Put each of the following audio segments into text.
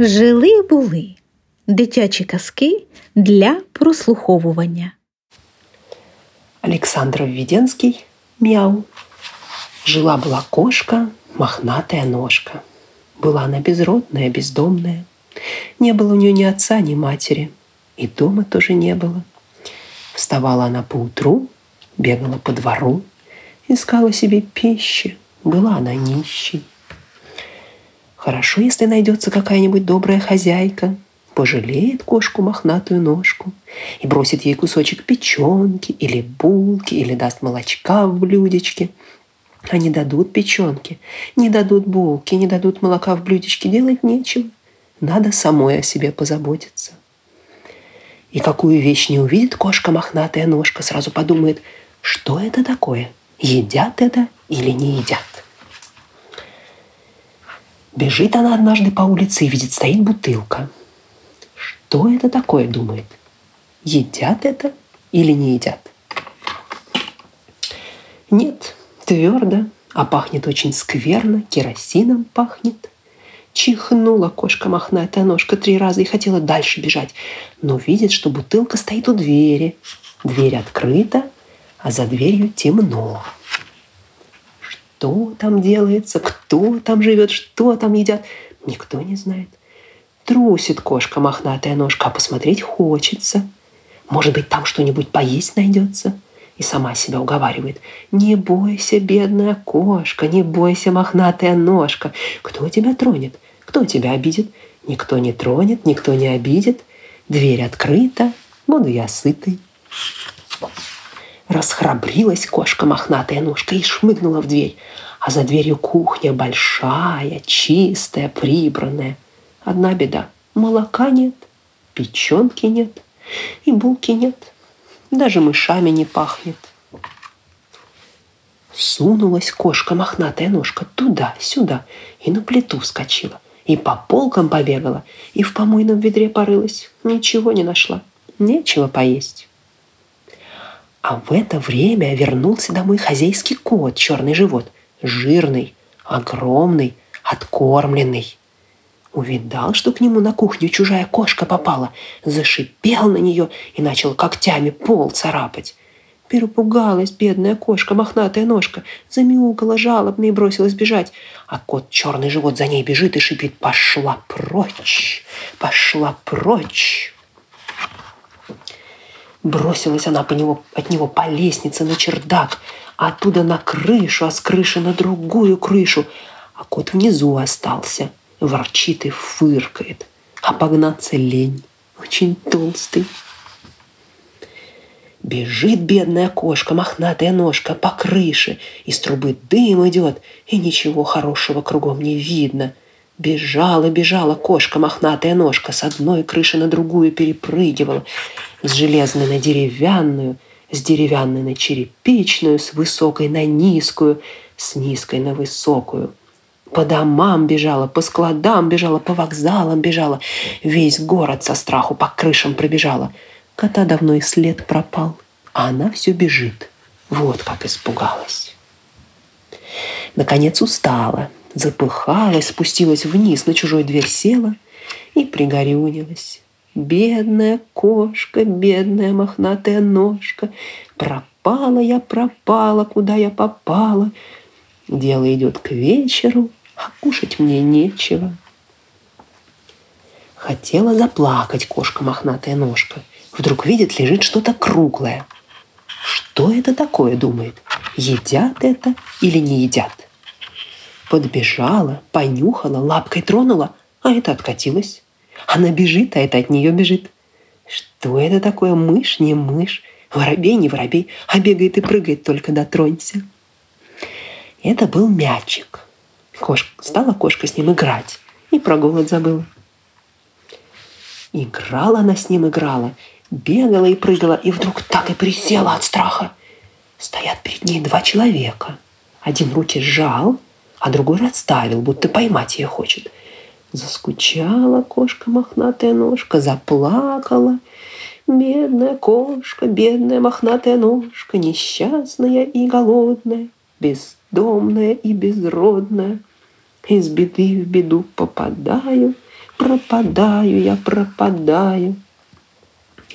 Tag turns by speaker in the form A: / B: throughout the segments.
A: Жили були дитячі казки для прослуховування.
B: Александр Введенский «Мяу». Жила-была кошка, мохнатая ножка. Была она безродная, бездомная. Не было у нее ни отца, ни матери. И дома тоже не было. Вставала она по утру, бегала по двору, искала себе пищи. Была она нищей. Хорошо, если найдется какая-нибудь добрая хозяйка, пожалеет кошку мохнатую ножку и бросит ей кусочек печенки или булки, или даст молочка в блюдечке. Не дадут печенки, не дадут булки, не дадут молока в блюдечке, делать нечего. Надо самой о себе позаботиться. И какую вещь не увидит кошка мохнатая ножка, сразу подумает, что это такое, едят это или не едят. Бежит она однажды по улице и видит, стоит бутылка. Что это такое, думает? Едят это или не едят? Нет, твердо, а пахнет очень скверно, керосином пахнет. Чихнула кошка мохнатая ножка три раза и хотела дальше бежать, но видит, что бутылка стоит у двери. Дверь открыта, а за дверью темно что там делается, кто там живет, что там едят, никто не знает. Трусит кошка мохнатая ножка, а посмотреть хочется. Может быть, там что-нибудь поесть найдется. И сама себя уговаривает. Не бойся, бедная кошка, не бойся, мохнатая ножка. Кто тебя тронет? Кто тебя обидит? Никто не тронет, никто не обидит. Дверь открыта, буду я сытый. Расхрабрилась кошка мохнатая ножка и шмыгнула в дверь. А за дверью кухня большая, чистая, прибранная. Одна беда – молока нет, печенки нет и булки нет. Даже мышами не пахнет. Сунулась кошка мохнатая ножка туда-сюда и на плиту вскочила. И по полкам побегала, и в помойном ведре порылась. Ничего не нашла. Нечего поесть. А в это время вернулся домой хозяйский кот, черный живот, жирный, огромный, откормленный. Увидал, что к нему на кухню чужая кошка попала, зашипел на нее и начал когтями пол царапать. Перепугалась бедная кошка, мохнатая ножка, замяукала жалобно и бросилась бежать. А кот черный живот за ней бежит и шипит «Пошла прочь! Пошла прочь!» Бросилась она по него, от него по лестнице на чердак, а оттуда на крышу, а с крыши на другую крышу. А кот внизу остался, ворчит и фыркает. А погнаться лень, очень толстый. Бежит бедная кошка, мохнатая ножка по крыше, из трубы дым идет, и ничего хорошего кругом не видно – Бежала, бежала кошка, мохнатая ножка, с одной крыши на другую перепрыгивала, с железной на деревянную, с деревянной на черепичную, с высокой на низкую, с низкой на высокую. По домам бежала, по складам бежала, по вокзалам бежала. Весь город со страху по крышам пробежала. Кота давно и след пропал, а она все бежит. Вот как испугалась. Наконец устала, запыхалась, спустилась вниз, на чужой дверь села и пригорюнилась. Бедная кошка, бедная мохнатая ножка, пропала я, пропала, куда я попала. Дело идет к вечеру, а кушать мне нечего. Хотела заплакать кошка мохнатая ножка. Вдруг видит, лежит что-то круглое. Что это такое, думает? Едят это или не едят? Подбежала, понюхала, лапкой тронула, а это откатилось. Она бежит, а это от нее бежит. Что это такое? Мышь, не мышь, воробей, не воробей, а бегает и прыгает, только дотронься. Это был мячик. Кошка, стала кошка с ним играть и про голод забыла. Играла она с ним, играла, бегала и прыгала, и вдруг так и присела от страха. Стоят перед ней два человека. Один руки сжал, а другой расставил, будто поймать ее хочет. Заскучала кошка мохнатая ножка, заплакала. Бедная кошка, бедная мохнатая ножка, несчастная и голодная, бездомная и безродная. Из беды в беду попадаю, пропадаю я, пропадаю.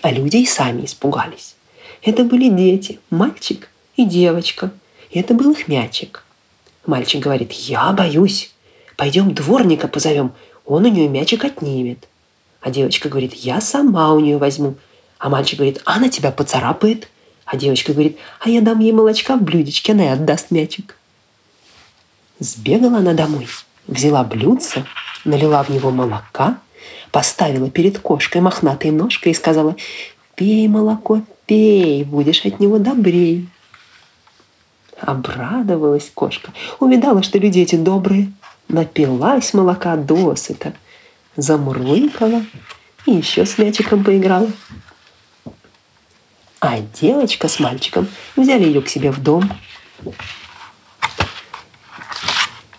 B: А люди и сами испугались. Это были дети, мальчик и девочка. И это был их мячик. Мальчик говорит, я боюсь. Пойдем дворника позовем, он у нее мячик отнимет. А девочка говорит, я сама у нее возьму. А мальчик говорит, она тебя поцарапает. А девочка говорит, а я дам ей молочка в блюдечке, она и отдаст мячик. Сбегала она домой, взяла блюдце, налила в него молока, поставила перед кошкой мохнатой ножкой и сказала, «Пей молоко, пей, будешь от него добрей». Обрадовалась кошка, увидала, что люди эти добрые, напилась молока досыта, замурлыкала и еще с мячиком поиграла. А девочка с мальчиком взяли ее к себе в дом.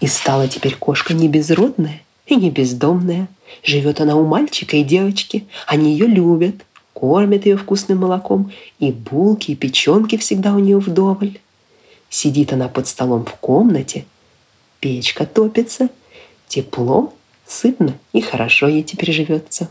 B: И стала теперь кошка не безродная и не бездомная. Живет она у мальчика и девочки. Они ее любят, кормят ее вкусным молоком, и булки, и печенки всегда у нее вдоволь. Сидит она под столом в комнате, печка топится, тепло, сытно и хорошо ей теперь живется.